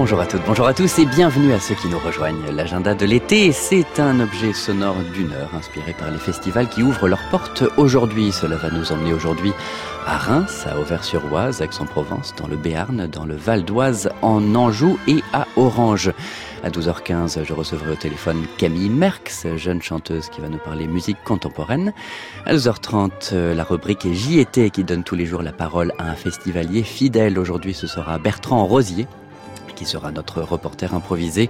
Bonjour à toutes, bonjour à tous et bienvenue à ceux qui nous rejoignent. L'agenda de l'été, c'est un objet sonore d'une heure inspiré par les festivals qui ouvrent leurs portes aujourd'hui. Cela va nous emmener aujourd'hui à Reims, à Auvers-sur-Oise, Aix-en-Provence, dans le Béarn, dans le Val d'Oise, en Anjou et à Orange. À 12h15, je recevrai au téléphone Camille Merckx, jeune chanteuse qui va nous parler musique contemporaine. À 12h30, la rubrique JT qui donne tous les jours la parole à un festivalier fidèle. Aujourd'hui, ce sera Bertrand Rosier, qui sera notre reporter improvisé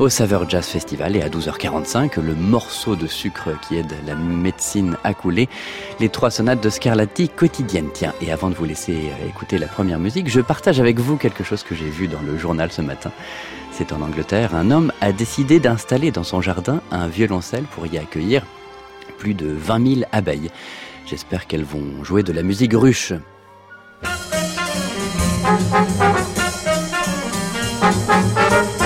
au Saveur Jazz Festival. Et à 12h45, le morceau de sucre qui aide la médecine à couler, les trois sonates de Scarlatti quotidienne. Tiens, et avant de vous laisser écouter la première musique, je partage avec vous quelque chose que j'ai vu dans le journal ce matin. C'est en Angleterre, un homme a décidé d'installer dans son jardin un violoncelle pour y accueillir plus de 20 000 abeilles. J'espère qu'elles vont jouer de la musique ruche. Thank you.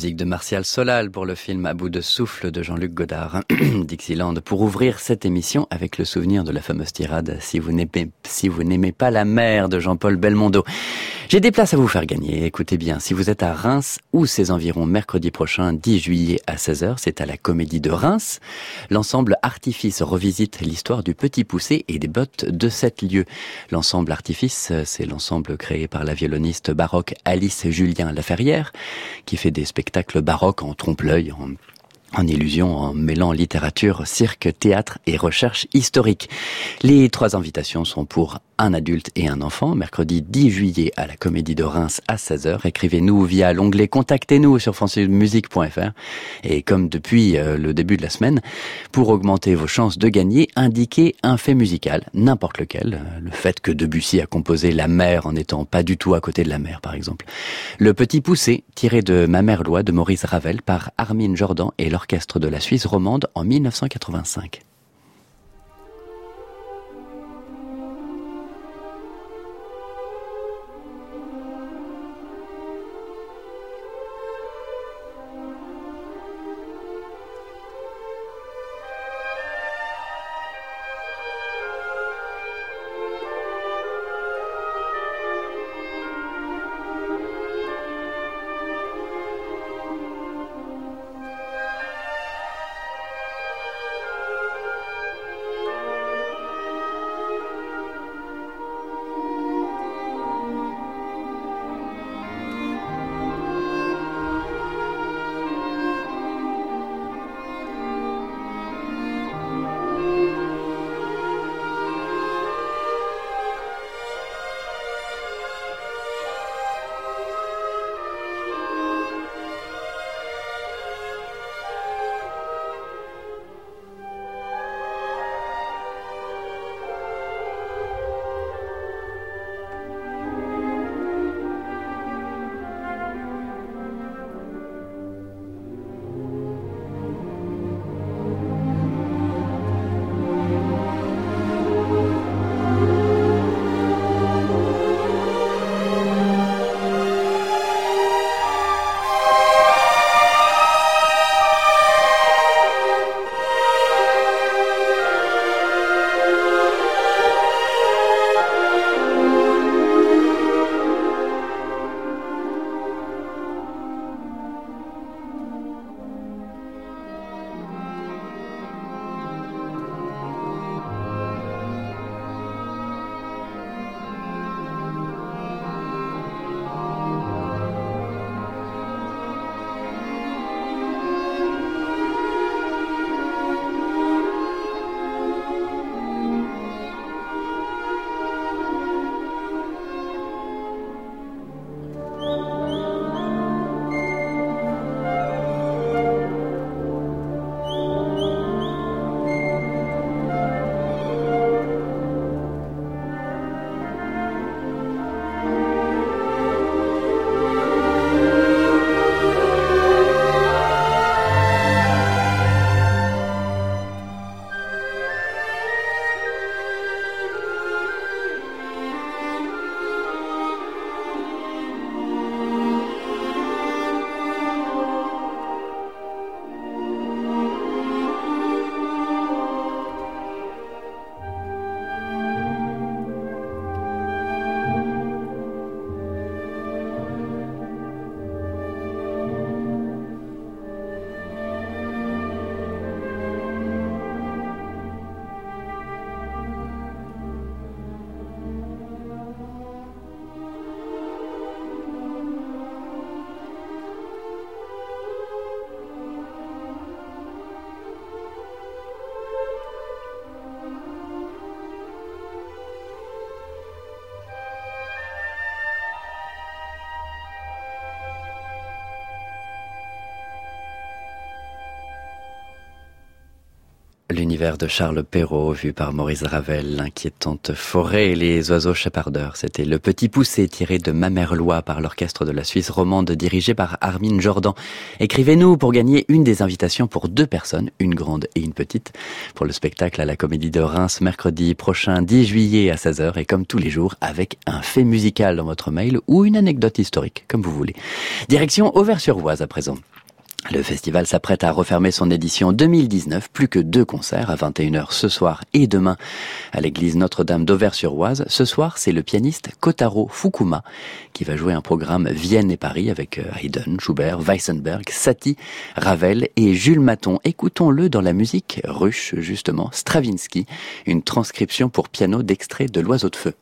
Musique de Martial Solal pour le film À bout de souffle de Jean-Luc Godard, Dixieland, pour ouvrir cette émission avec le souvenir de la fameuse tirade Si vous n'aimez, si vous n'aimez pas la mer de Jean-Paul Belmondo. J'ai des places à vous faire gagner. Écoutez bien, si vous êtes à Reims ou ses environs mercredi prochain, 10 juillet à 16h, c'est à la Comédie de Reims. L'ensemble Artifice revisite l'histoire du petit poussé et des bottes de sept lieux. L'ensemble Artifice, c'est l'ensemble créé par la violoniste baroque Alice Julien Laferrière, qui fait des spectacles baroques en trompe-l'œil, en en illusion en mêlant littérature, cirque, théâtre et recherche historique. Les trois invitations sont pour un adulte et un enfant, mercredi 10 juillet à la Comédie de Reims à 16h. Écrivez-nous via l'onglet Contactez-nous sur francemusique.fr. Et comme depuis euh, le début de la semaine, pour augmenter vos chances de gagner, indiquez un fait musical, n'importe lequel. Euh, le fait que Debussy a composé La mer en n'étant pas du tout à côté de la mer, par exemple. Le Petit Poussé, tiré de Ma mère loi de Maurice Ravel par Armin Jordan et l'orchestre de la Suisse romande en 1985. L'univers de Charles Perrault, vu par Maurice Ravel, l'inquiétante forêt et les oiseaux chapardeurs. C'était Le Petit Poussé tiré de Ma Mère Loi par l'orchestre de la Suisse romande dirigé par Armin Jordan. Écrivez-nous pour gagner une des invitations pour deux personnes, une grande et une petite, pour le spectacle à la Comédie de Reims mercredi prochain 10 juillet à 16h et comme tous les jours avec un fait musical dans votre mail ou une anecdote historique, comme vous voulez. Direction Auvers-sur-Oise à présent. Le festival s'apprête à refermer son édition 2019, plus que deux concerts à 21h ce soir et demain à l'église Notre-Dame d'Auvers-sur-Oise. Ce soir, c'est le pianiste Kotaro Fukuma qui va jouer un programme Vienne et Paris avec euh, Haydn, Schubert, Weissenberg, Satie, Ravel et Jules Maton. Écoutons-le dans la musique ruche, justement, Stravinsky, une transcription pour piano d'extrait de L'Oiseau de Feu.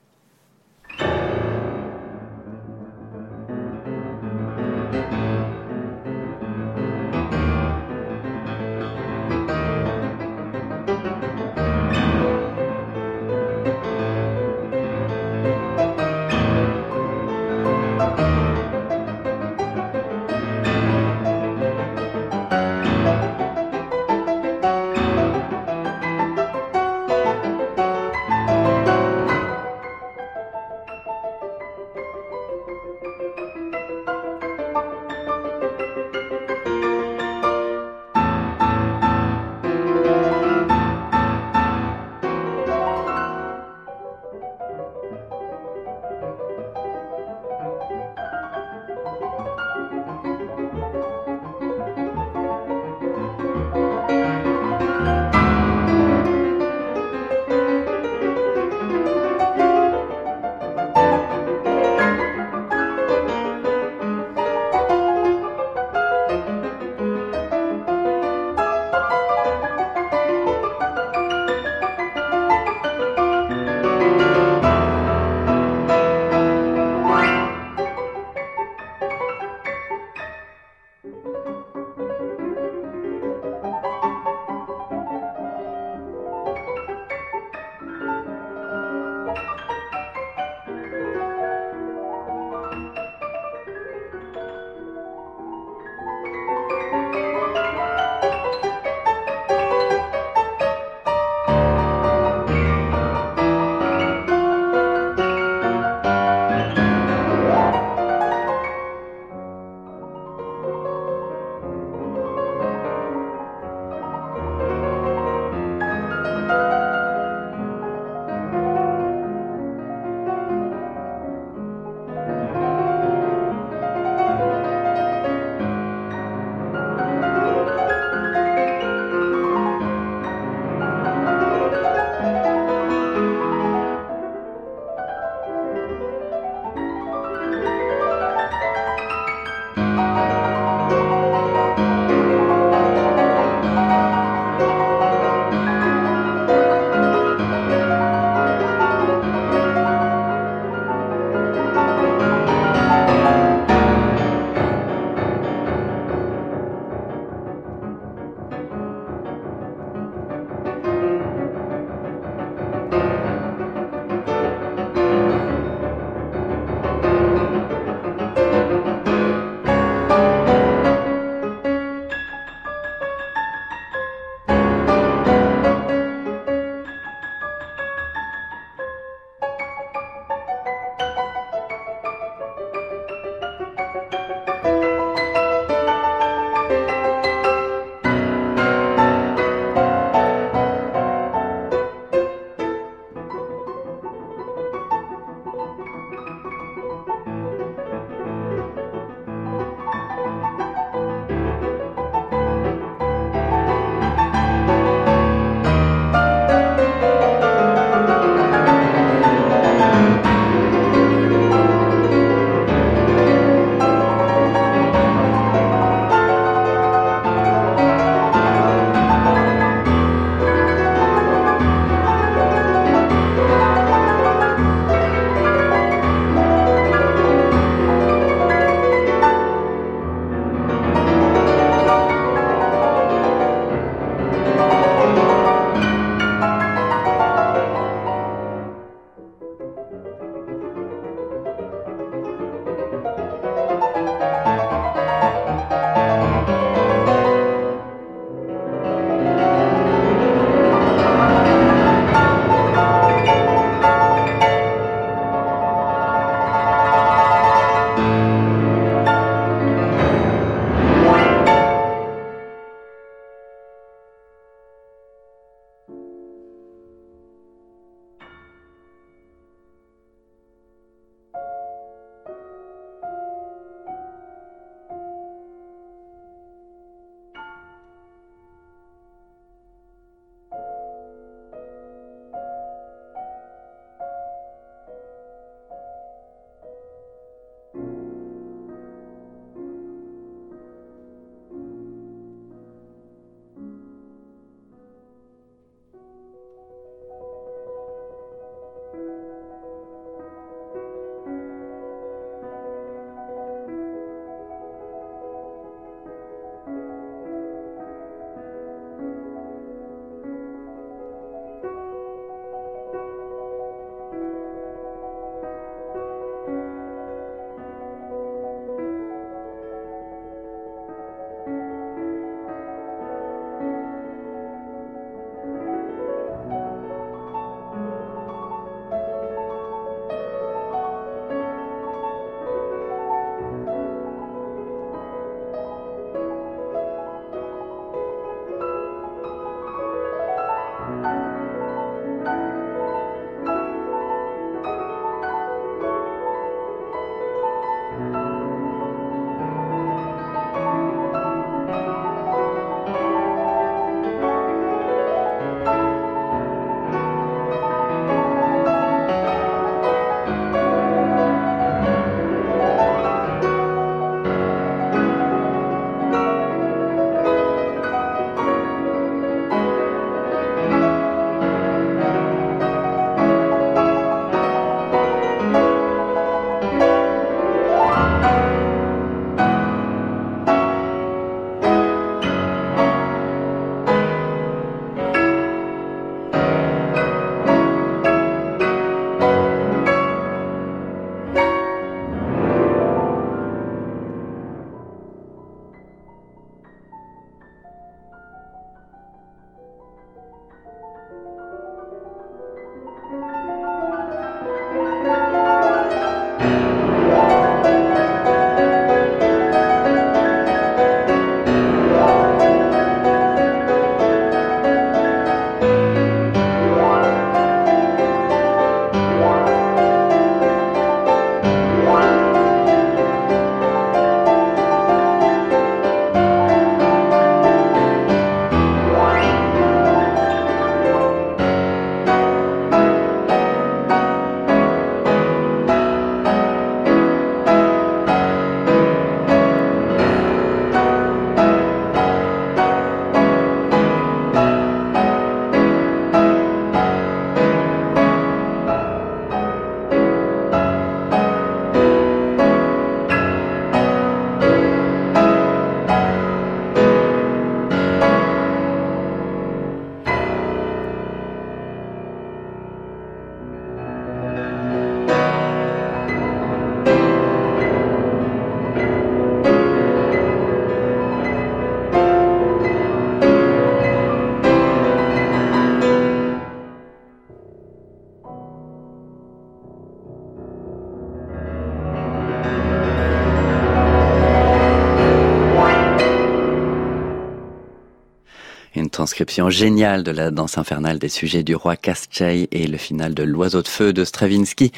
Transcription géniale de la danse infernale des sujets du roi Kastchei et le final de l'oiseau de feu de Stravinsky.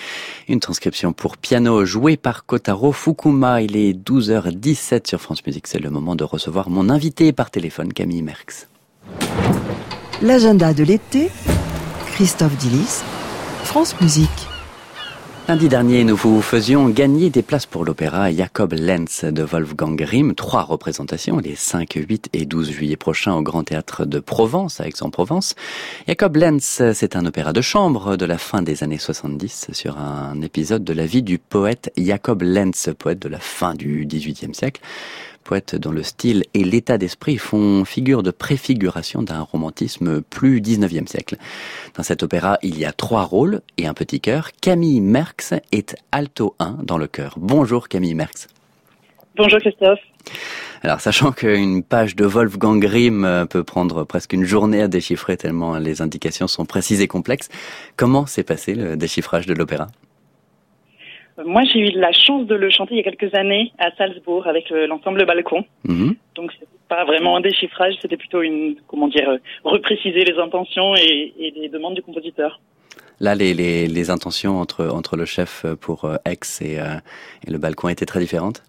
Une transcription pour piano jouée par Kotaro Fukuma. Il est 12h17 sur France Musique. C'est le moment de recevoir mon invité par téléphone, Camille Merckx. L'agenda de l'été, Christophe Dillis, France Musique. Lundi dernier, nous vous faisions gagner des places pour l'opéra Jacob Lenz de Wolfgang Grimm. Trois représentations, les 5, 8 et 12 juillet prochains au Grand Théâtre de Provence, à Aix-en-Provence. Jacob Lenz, c'est un opéra de chambre de la fin des années 70 sur un épisode de la vie du poète Jacob Lenz, poète de la fin du XVIIIe siècle poète dont le style et l'état d'esprit font figure de préfiguration d'un romantisme plus 19e siècle. Dans cet opéra, il y a trois rôles et un petit chœur. Camille Merckx est alto 1 dans le chœur. Bonjour Camille Merckx. Bonjour Christophe. Alors, sachant qu'une page de Wolfgang Grimm euh, peut prendre presque une journée à déchiffrer tellement les indications sont précises et complexes, comment s'est passé le déchiffrage de l'opéra? Moi, j'ai eu la chance de le chanter il y a quelques années à Salzbourg avec l'ensemble Balcon. Mhm. Donc, c'est pas vraiment un déchiffrage, c'était plutôt une, comment dire, euh, repréciser les intentions et, les demandes du compositeur. Là, les, les, les, intentions entre, entre le chef pour euh, Aix et, euh, et le Balcon étaient très différentes?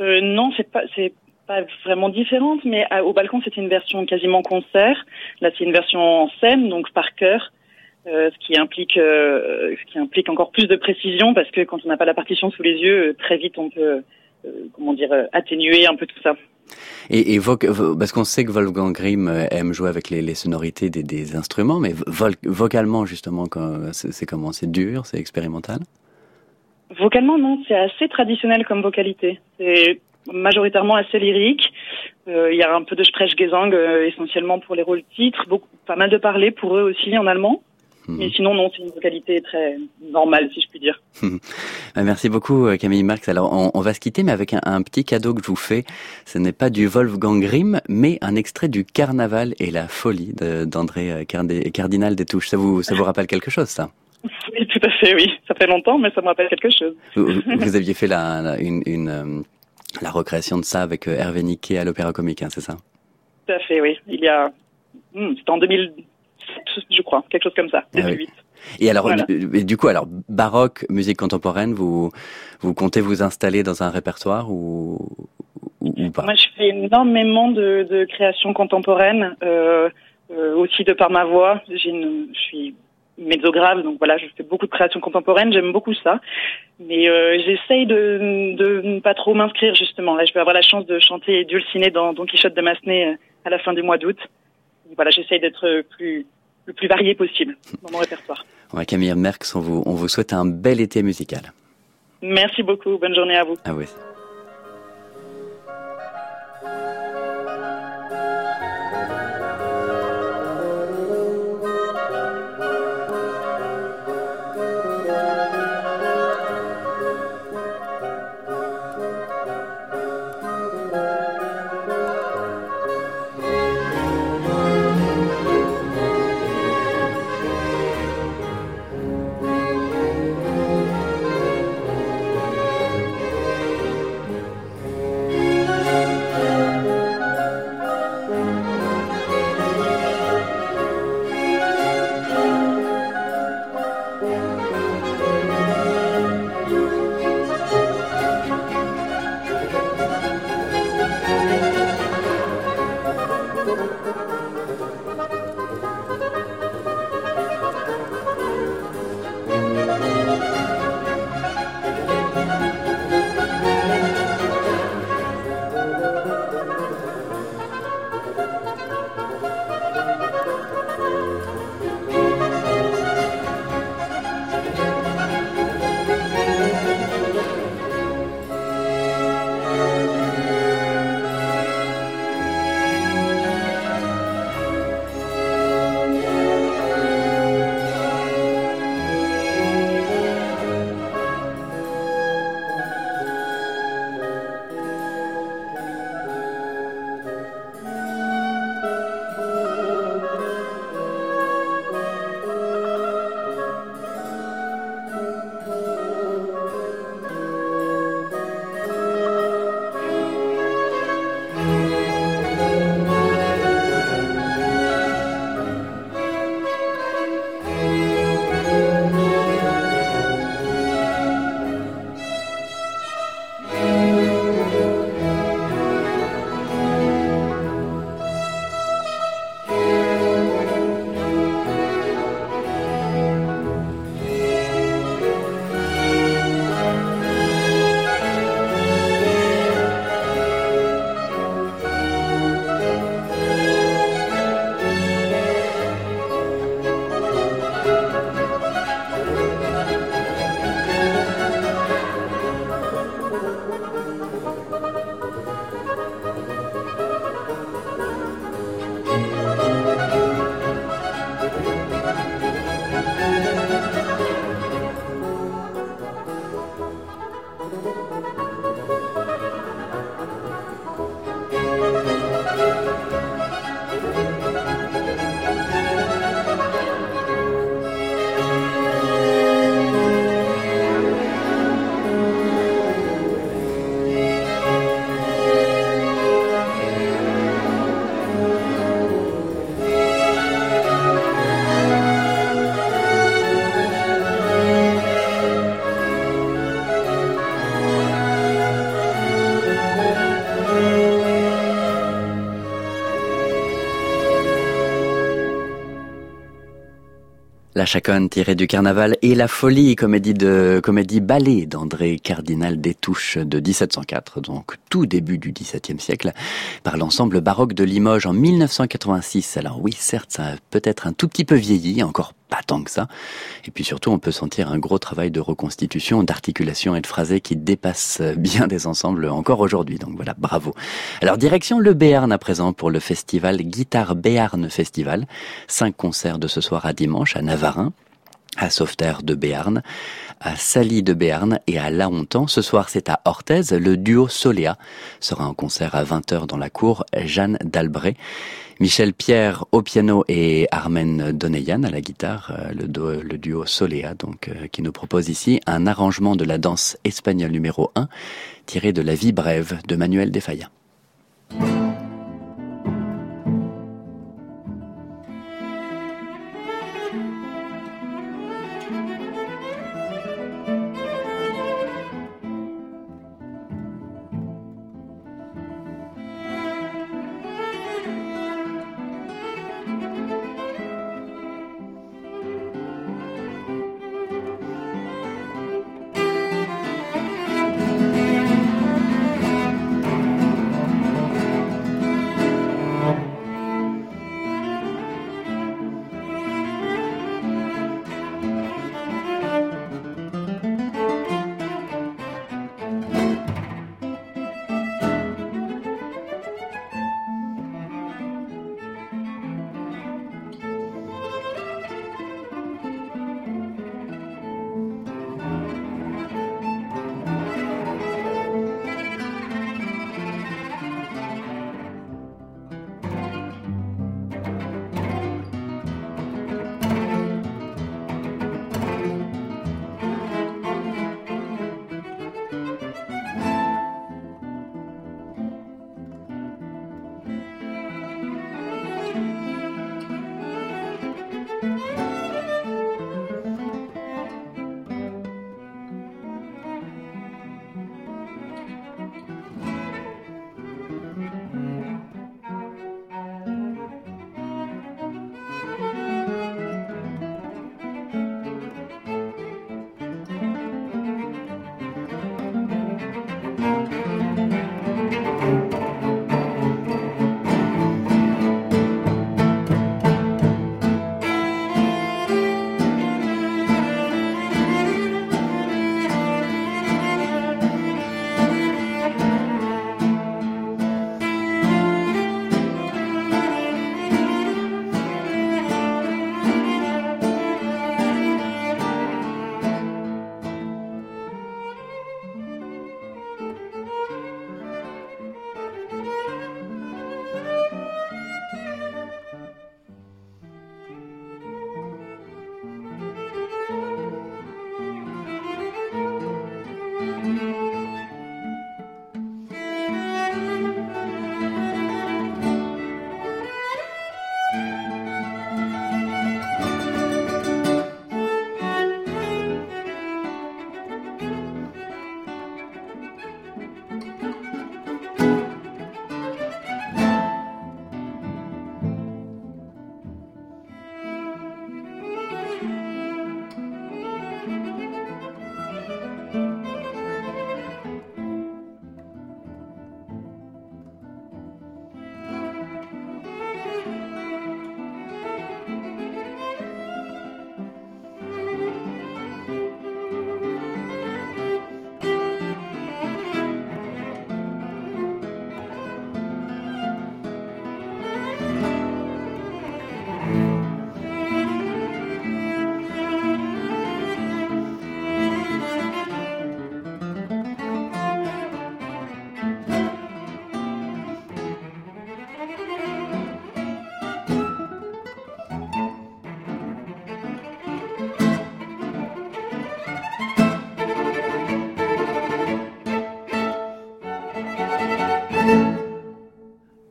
Euh, Non, c'est pas, c'est pas vraiment différente, mais au Balcon, c'était une version quasiment concert. Là, c'est une version en scène, donc par chœur. Euh, ce qui implique euh, ce qui implique encore plus de précision parce que quand on n'a pas la partition sous les yeux, euh, très vite on peut comment dire atténuer un peu tout ça. Et, et parce qu'on sait que Wolfgang Grimm aime jouer avec les, les sonorités des, des, instruments, mais vocalement justement, c'est comment? C'est dur, c'est expérimental? Vocalement non, c'est assez traditionnel comme vocalité. C'est majoritairement assez lyrique. Il y a un peu de Sprechgesang essentiellement pour les rôles titres, beaucoup, pas mal de parler pour eux aussi en allemand. Mhm. Mais sinon, non, c'est une vocalité très normale, si je puis dire. Bah, merci beaucoup, euh, Camille Marx. Alors, on, va se quitter, mais avec un, petit cadeau que je vous fais. Ce n'est pas du Wolfgang Grimm, mais un extrait du Carnaval et la folie d'André euh, Cardinal des Touches. Ça vous, ça vous rappelle quelque chose, ça? Oui, tout à fait, oui. Ça fait longtemps, mais ça me rappelle quelque chose. Vous, aviez fait la, une, une, euh, la recréation de ça avec Hervé Niquet à l'Opéra Comique, hein, c'est ça? Tout à fait, oui. Il y a... Hmm, c'était en 2000 je crois, quelque chose comme ça, ah Et alors, du coup, alors baroque, musique contemporaine, vous vous comptez vous installer dans un répertoire ou, ou, pas? Moi, je fais énormément de, de créations contemporaines, euh, euh, aussi de par ma voix. Une, je suis mezzograve, donc voilà, je fais beaucoup de créations contemporaines, j'aime beaucoup ça. Mais euh, j'essaye de, de ne pas trop m'inscrire justement. Là, je vais avoir la chance de chanter Dulciné dans Don Quichotte de Massenet à la fin du mois d'août. Voilà, j'essaye d'être plus le plus varié possible dans mon répertoire. Ouais, Camille Merckx, on vous, on vous souhaite un bel été musical. Merci beaucoup. Bonne journée à vous. Ah oui. La chaconne tirée du carnaval et la folie, comédie de comédie ballet d'André Cardinal Détouche de 1704, donc tout début du XVIIe siècle, par l'ensemble baroque de Limoges en 1986. Alors oui, certes, ça a peut-être un tout petit peu vieilli, encore que ça. Et puis surtout, on peut sentir un gros travail de reconstitution, d'articulation et de phrasé qui dépasse bien des ensembles encore aujourd'hui. Donc voilà, bravo. Alors direction le Béarn à présent pour le festival Guitare Béarn Festival. Cinq concerts de ce soir à dimanche à Navarin à Sauveterre de Béarn, à Sally de Béarn et à Lahontan. Ce soir, c'est à Orthez. Le duo Soléa sera en concert à 20h dans la cour. Jeanne Dalbray. Michel Pierre au piano et Armen Doneyan à la guitare, euh, le, duo Soléa, donc, euh, qui nous propose ici un arrangement de la danse espagnole numéro 1, tiré de La vie brève de Manuel Defaya.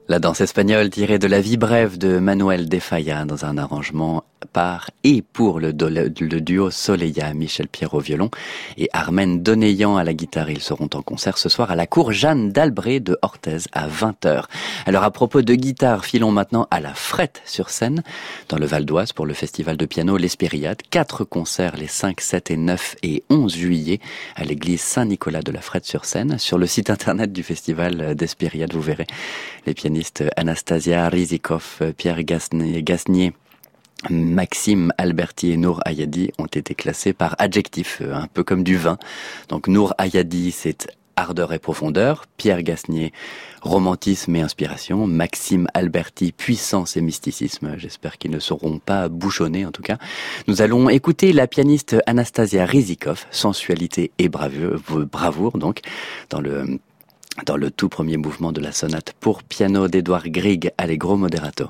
La danse espagnole tirée de la vie brève de Manuel de Falla dans un arrangement par et pour le, duo Soleil Michel Pierre au violon et Armen Doneyan à la guitare. Ils seront en concert ce soir à la cour Jeanne d'Albret de Orthez à 20h. Alors à propos de guitare, filons maintenant à la Frette sur scène dans le Val d'Oise pour le festival de piano L'Espériade. Quatre concerts les 5, 7 et 9 et 11 juillet à l'église Saint-Nicolas de la Frette sur scène. Sur le site internet du festival d'Espériade, vous verrez les pianistes Anastasia Rizikov, Pierre Gasnier, Maxime Alberti et Nour Ayadi ont été classés par adjectif, un peu comme du vin. Donc Nour Ayadi, c'est ardeur et profondeur, Pierre Gasnier, romantisme et inspiration, Maxime Alberti, puissance et mysticisme. J'espère qu'ils ne seront pas bouchonnés en tout cas. Nous allons écouter la pianiste Anastasia Rizikov, sensualité et bravoure donc, dans le dans le tout premier mouvement de la sonate pour piano d'Edouard Grieg Allegro Moderato.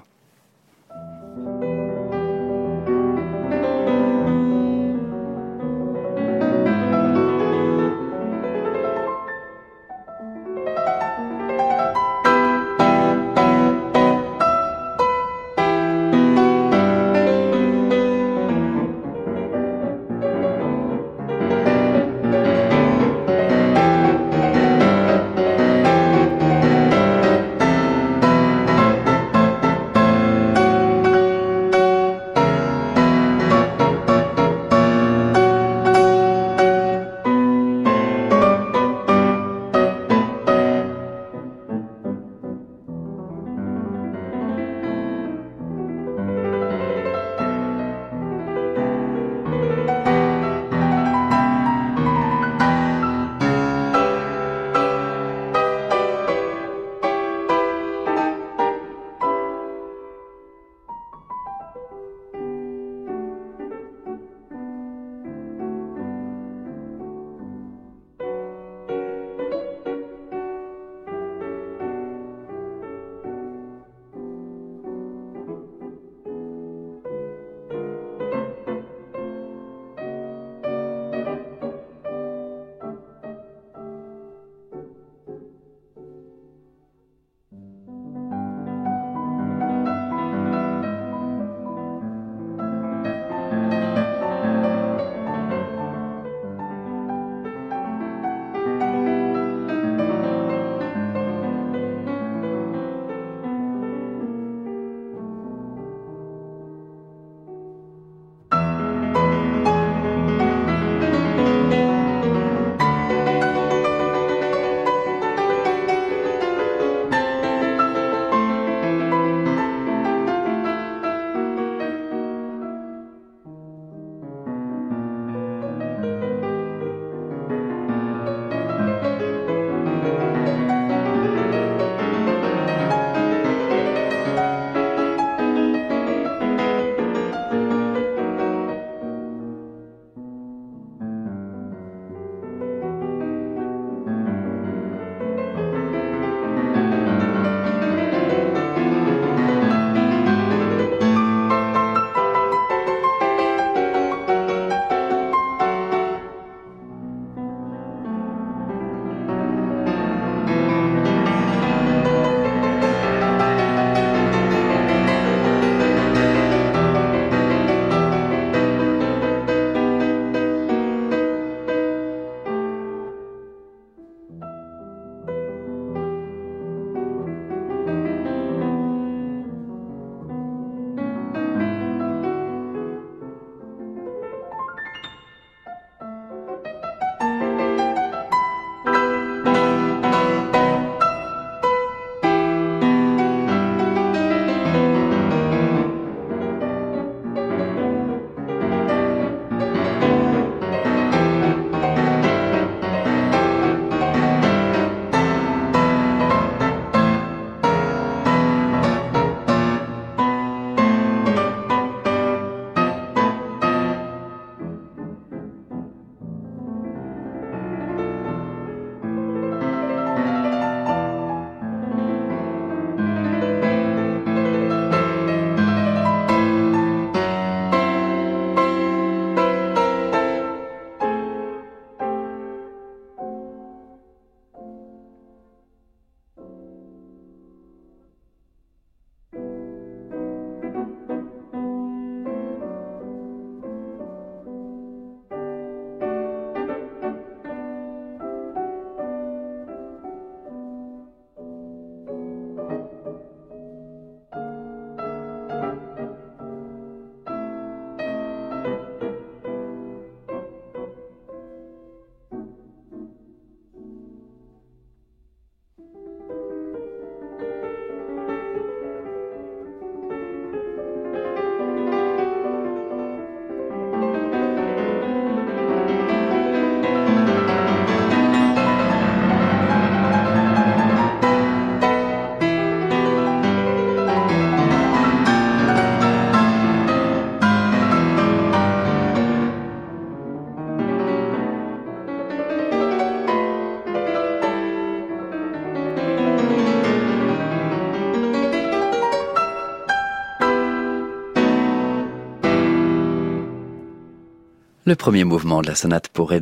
Le premier mouvement de la sonate pour,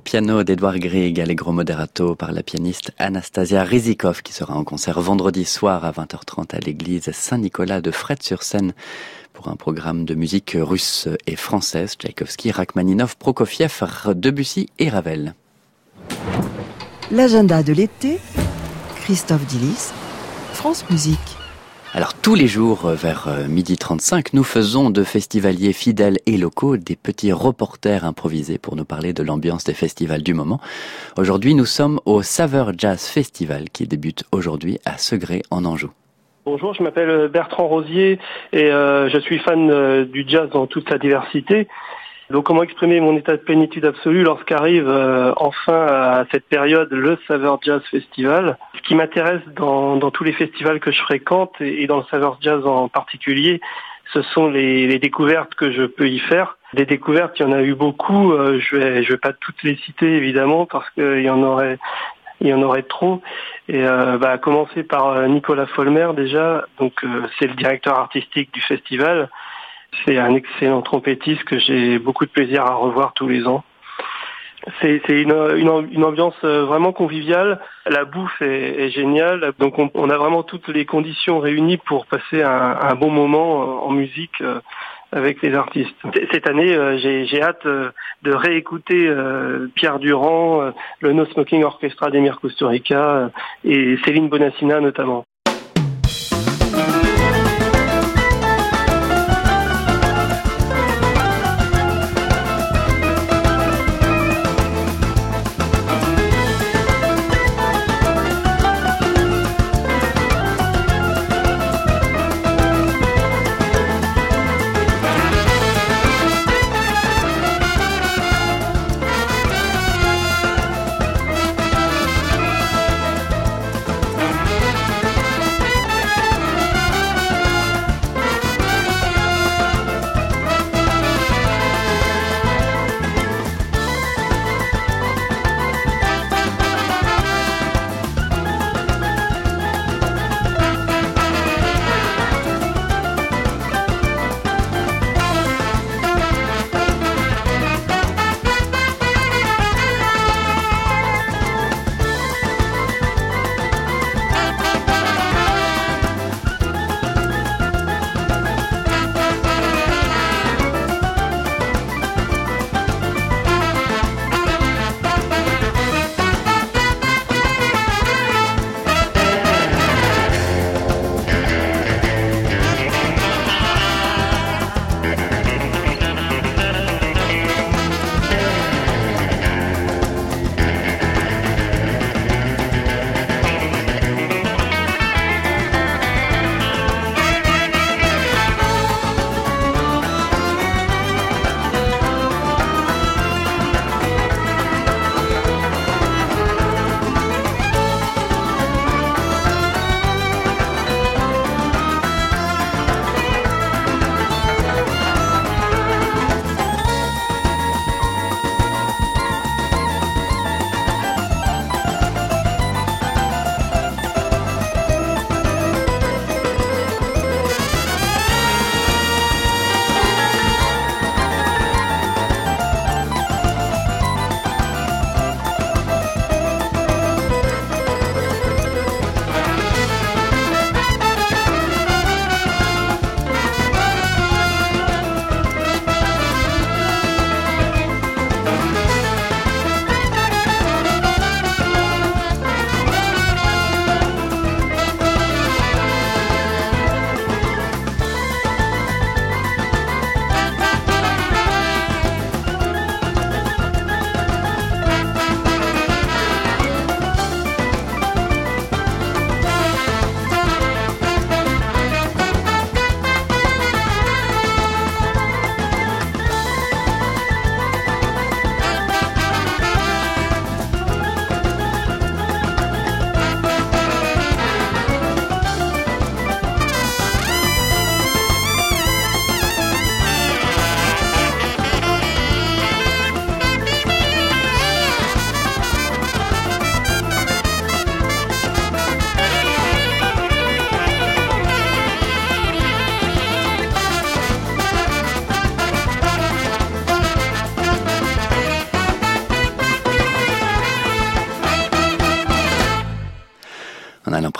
piano d'Edouard Grieg, Allegro Moderato par la pianiste Anastasia Rizikov qui sera en concert vendredi soir à 20h30 à l'église Saint-Nicolas de Fred-sur-Seine pour un programme de musique russe et française, Tchaïkovski, Rachmaninov, Prokofiev, Debussy et Ravel. L'agenda de l'été, Christophe Dillis, France Musique. Alors tous les jours euh, vers euh, midi 35, nous faisons de festivaliers fidèles et locaux des petits reporters improvisés pour nous parler de l'ambiance des festivals du moment. Aujourd'hui, nous sommes au Saveur Jazz Festival qui débute aujourd'hui à Segré en Anjou. Bonjour, je m'appelle Bertrand Rosier et euh, je suis fan du jazz dans toute sa diversité. Donc comment exprimer mon état de plénitude absolue lorsqu'arrive euh, enfin à cette période le Saveur Jazz Festival? Ce qui m'intéresse dans, tous les festivals que je fréquente et, dans le Saveur Jazz en particulier, ce sont les, découvertes que je peux y faire. Des découvertes, il y en a eu beaucoup. Euh, je vais, je vais pas toutes les citer évidemment parce qu'il y en aurait, il y en aurait trop. Et euh, bah, commencer par Nicolas Folmer déjà. Donc c'est le directeur artistique du festival. C'est un excellent trompettiste que j'ai beaucoup de plaisir à revoir tous les ans. C'est une, ambiance euh, vraiment conviviale. La bouffe est, géniale. Donc on, a vraiment toutes les conditions réunies pour passer un, bon moment euh, en musique euh, avec les artistes. Cette année, j'ai hâte de réécouter Pierre Durand, le No Smoking Orchestra d'Emir Kusturica et Céline Bonassina notamment.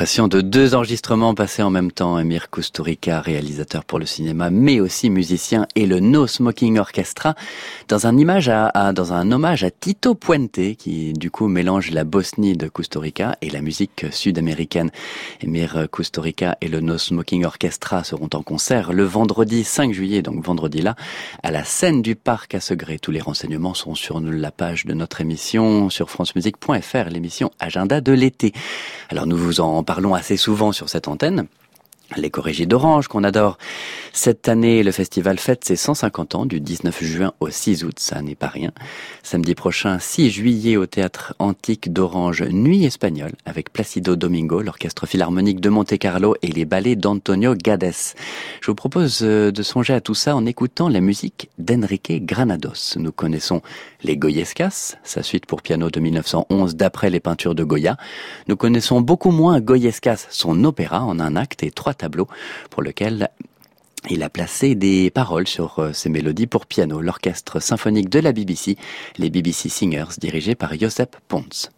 De deux enregistrements passés en même temps. Emir Kusturica, réalisateur pour le cinéma, mais aussi musicien, et le No Smoking Orchestra, dans un hommage à Tito Puente, qui du coup mélange la Bosnie de Kusturica et la musique sud-américaine. Emir Kusturica et le No Smoking Orchestra seront en concert le vendredi 5 juillet, donc vendredi là, à la scène du parc à Segré. Tous les renseignements sont sur la page de notre émission sur francemusique.fr, l'émission Agenda de l'été. Alors nous vous en parlons assez souvent sur cette antenne les corrigés d'Orange qu'on adore. Cette année, le festival fête ses 150 ans du 19 juin au 6 août, ça n'est pas rien. Samedi prochain, 6 juillet au théâtre antique d'Orange, Nuit espagnole avec Placido Domingo, l'orchestre philharmonique de Monte-Carlo et les ballets d'Antonio Gades. Je vous propose euh, de songer à tout ça en écoutant la musique d'Enrique Granados. Nous connaissons les Goyescas, sa suite pour piano de 1911 d'après les peintures de Goya. Nous connaissons beaucoup moins Goyescas, son opéra en un acte et trois tableau pour lequel il a placé des paroles sur euh, ses mélodies pour piano, l'orchestre symphonique de la BBC, les BBC Singers, dirigés par Josep Pons.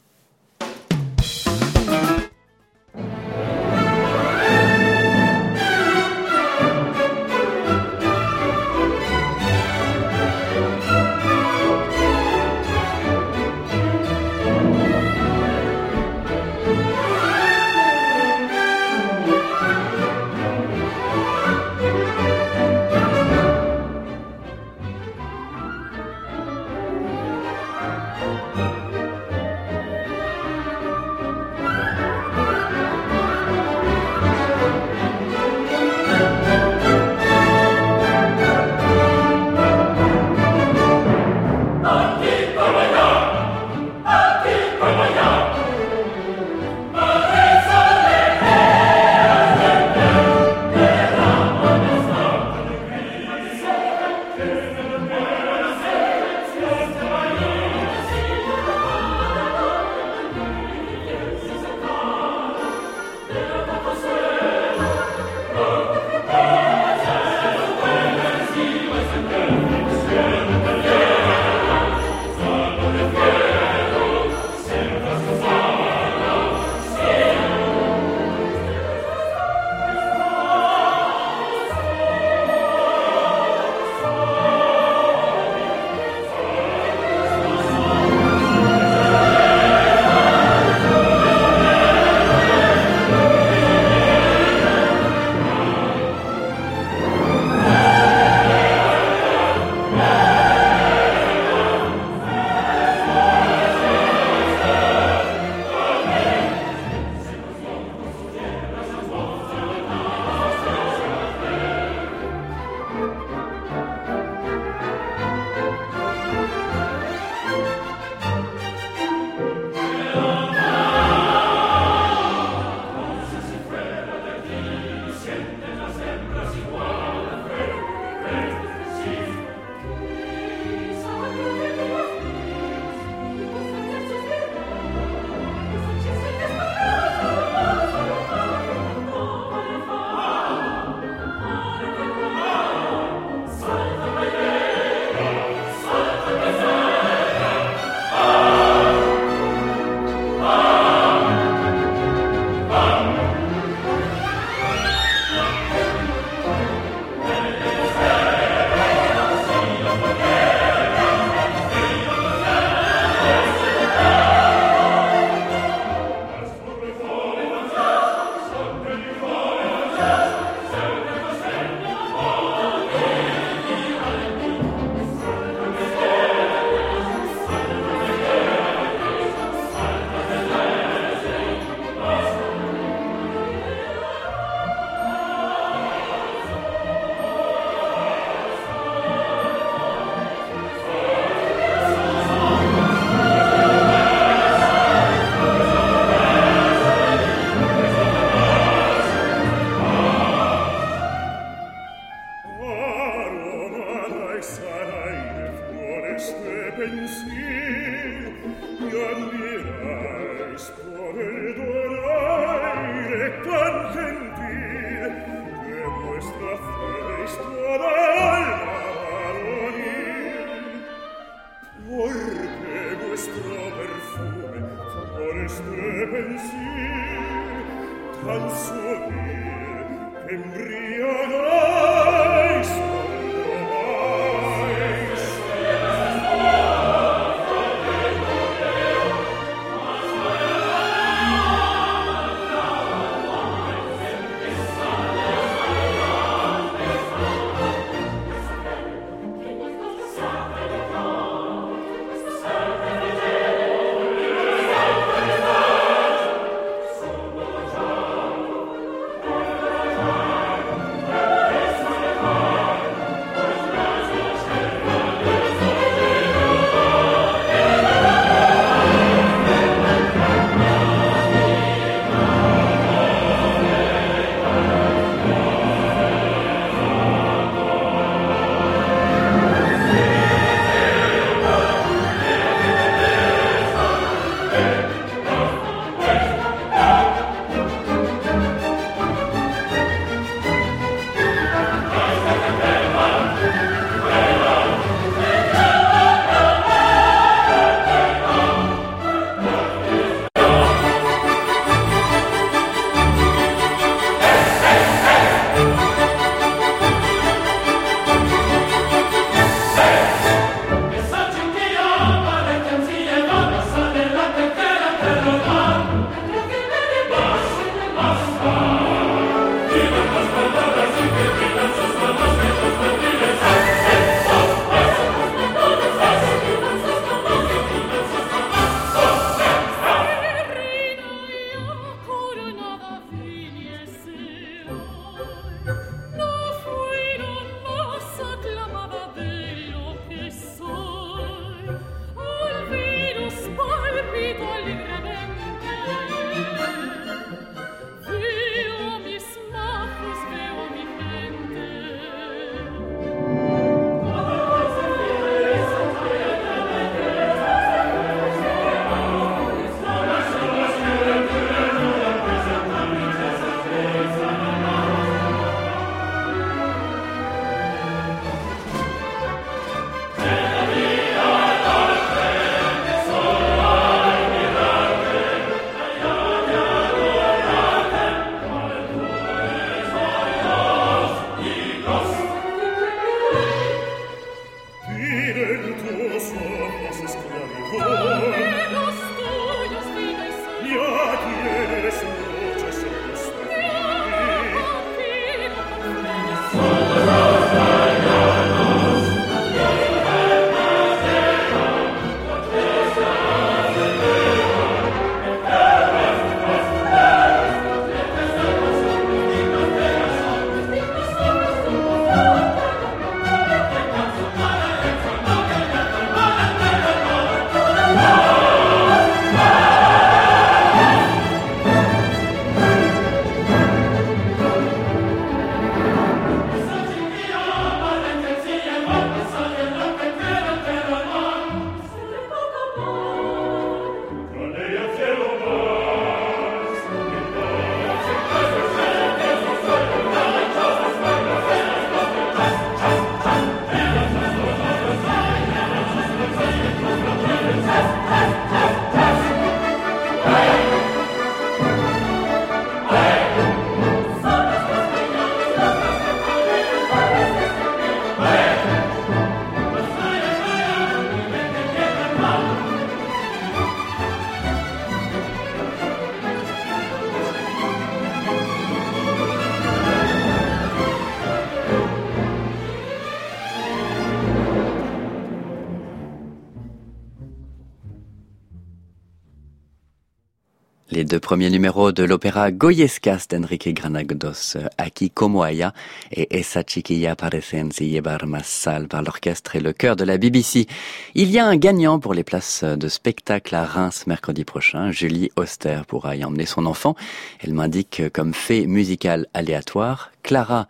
Les deux premiers numéros de l'opéra Goyescas d'Enrique Granados, Aki como et Esa chiquilla parecen si llevar más sal par l'orchestre et le chœur de la BBC. Il y a un gagnant pour les places de spectacle à Reims mercredi prochain. Julie Auster pourra y emmener son enfant. Elle m'indique comme fait musical aléatoire. Clara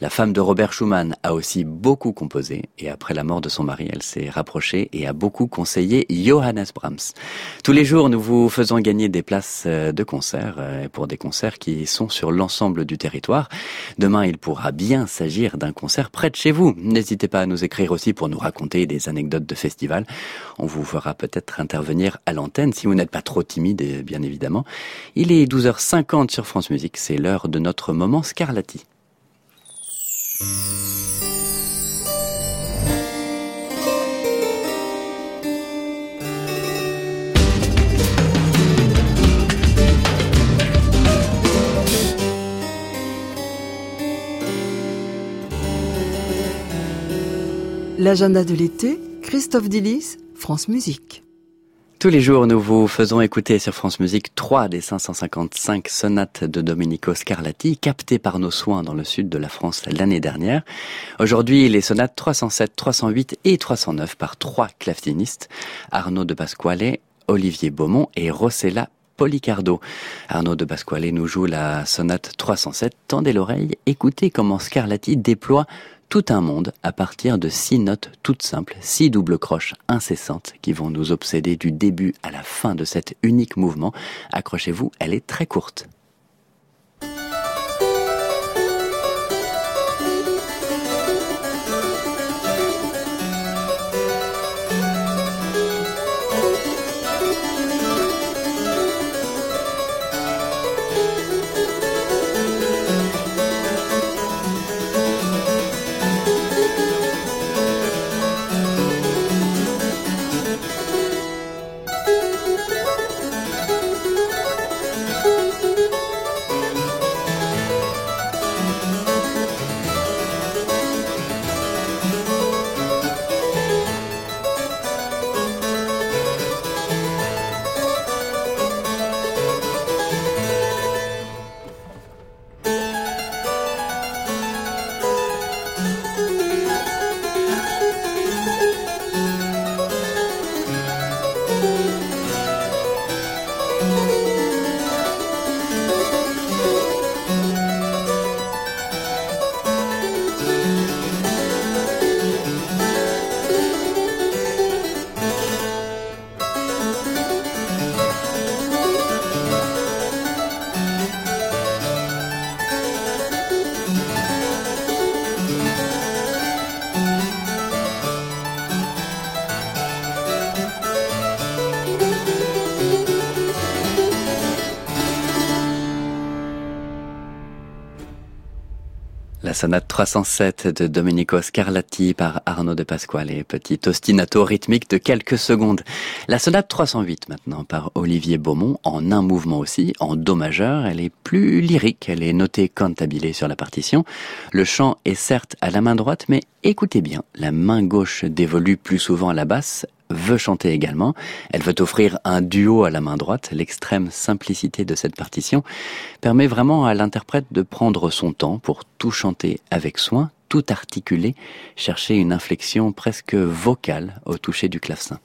la femme de Robert Schumann a aussi beaucoup composé et après la mort de son mari, elle s'est rapprochée et a beaucoup conseillé Johannes Brahms. Tous les jours, nous vous faisons gagner des places euh, de concert euh, pour des concerts qui sont sur l'ensemble du territoire. Demain, il pourra bien s'agir d'un concert près de chez vous. N'hésitez pas à nous écrire aussi pour nous raconter des anecdotes de festival. On vous fera peut-être intervenir à l'antenne si vous n'êtes pas trop timide, bien évidemment. Il est 12h50 sur France Musique. C'est l'heure de notre moment Scarlatti. L'agenda de l'été, Christophe Dillis, France Musique. Tous les jours, nous vous faisons écouter sur France Musique trois des 555 sonates de Domenico Scarlatti, captées par nos soins dans le sud de la France l'année dernière. Aujourd'hui, les sonates 307, 308 et 309 par trois clavecinistes, Arnaud de Pasquale, Olivier Beaumont et Rossella Policardo. Arnaud de Pasquale nous joue la sonate 307. Tendez l'oreille, écoutez comment Scarlatti déploie tout un monde à partir de six notes toutes simples, six doubles croches incessantes qui vont nous obséder du début à la fin de cet unique mouvement. Accrochez-vous, elle est très courte. Sonate 307 de Domenico Scarlatti par Arnaud de Pasquale, petit ostinato rythmique de quelques secondes. La sonate 308 maintenant par Olivier Beaumont, en un mouvement aussi, en do majeur. Elle est plus lyrique, elle est notée cantabile sur la partition. Le chant est certes à la main droite, mais écoutez bien, la main gauche dévolue plus souvent à la basse, veut chanter également. Elle veut offrir un duo à la main droite. L'extrême simplicité de cette partition permet vraiment à l'interprète de prendre son temps pour tout chanter avec soin, tout articuler, chercher une inflexion presque vocale au toucher du clavecin.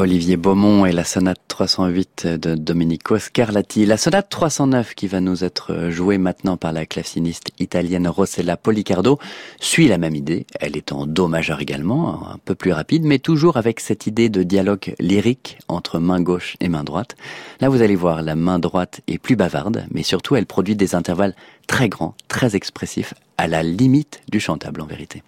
Olivier Beaumont et la sonate 308 de Domenico Scarlatti. La sonate 309 qui va nous être jouée maintenant par la claveciniste italienne Rossella Policardo suit la même idée. Elle est en do majeur également, un peu plus rapide, mais toujours avec cette idée de dialogue lyrique entre main gauche et main droite. Là, vous allez voir, la main droite est plus bavarde, mais surtout elle produit des intervalles très grands, très expressifs, à la limite du chantable en vérité.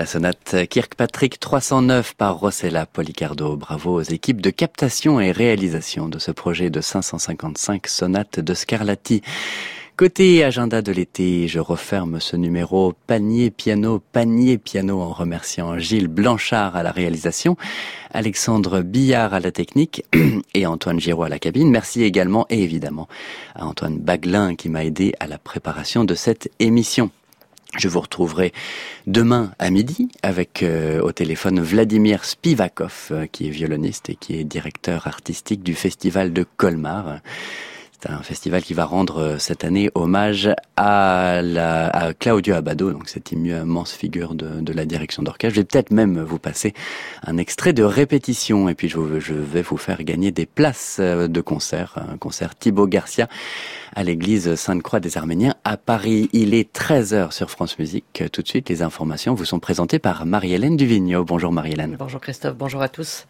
La sonate Kirkpatrick 309 par Rossella Policardo. Bravo aux équipes de captation et réalisation de ce projet de 555 sonates de Scarlatti. Côté agenda de l'été, je referme ce numéro panier piano, panier piano en remerciant Gilles Blanchard à la réalisation, Alexandre Billard à la technique et Antoine Giraud à la cabine. Merci également et évidemment à Antoine Baglin qui m'a aidé à la préparation de cette émission. Je vous retrouverai demain à midi avec euh, au téléphone Vladimir Spivakov, euh, qui est violoniste et qui est directeur artistique du festival de Colmar. C'est un festival qui va rendre euh, cette année hommage à, la, à Claudio Abado, donc cette immense figure de, de la direction d'orchestre. Je vais peut-être même vous passer un extrait de répétition et puis je, je vais vous faire gagner des places de concert, un concert Thibaut Garcia à l'église Sainte-Croix des Arméniens à Paris. Il est 13h sur France Musique. Tout de suite, les informations vous sont présentées par Marie-Hélène Duvigneau. Bonjour Marie-Hélène. Bonjour Christophe, bonjour à tous.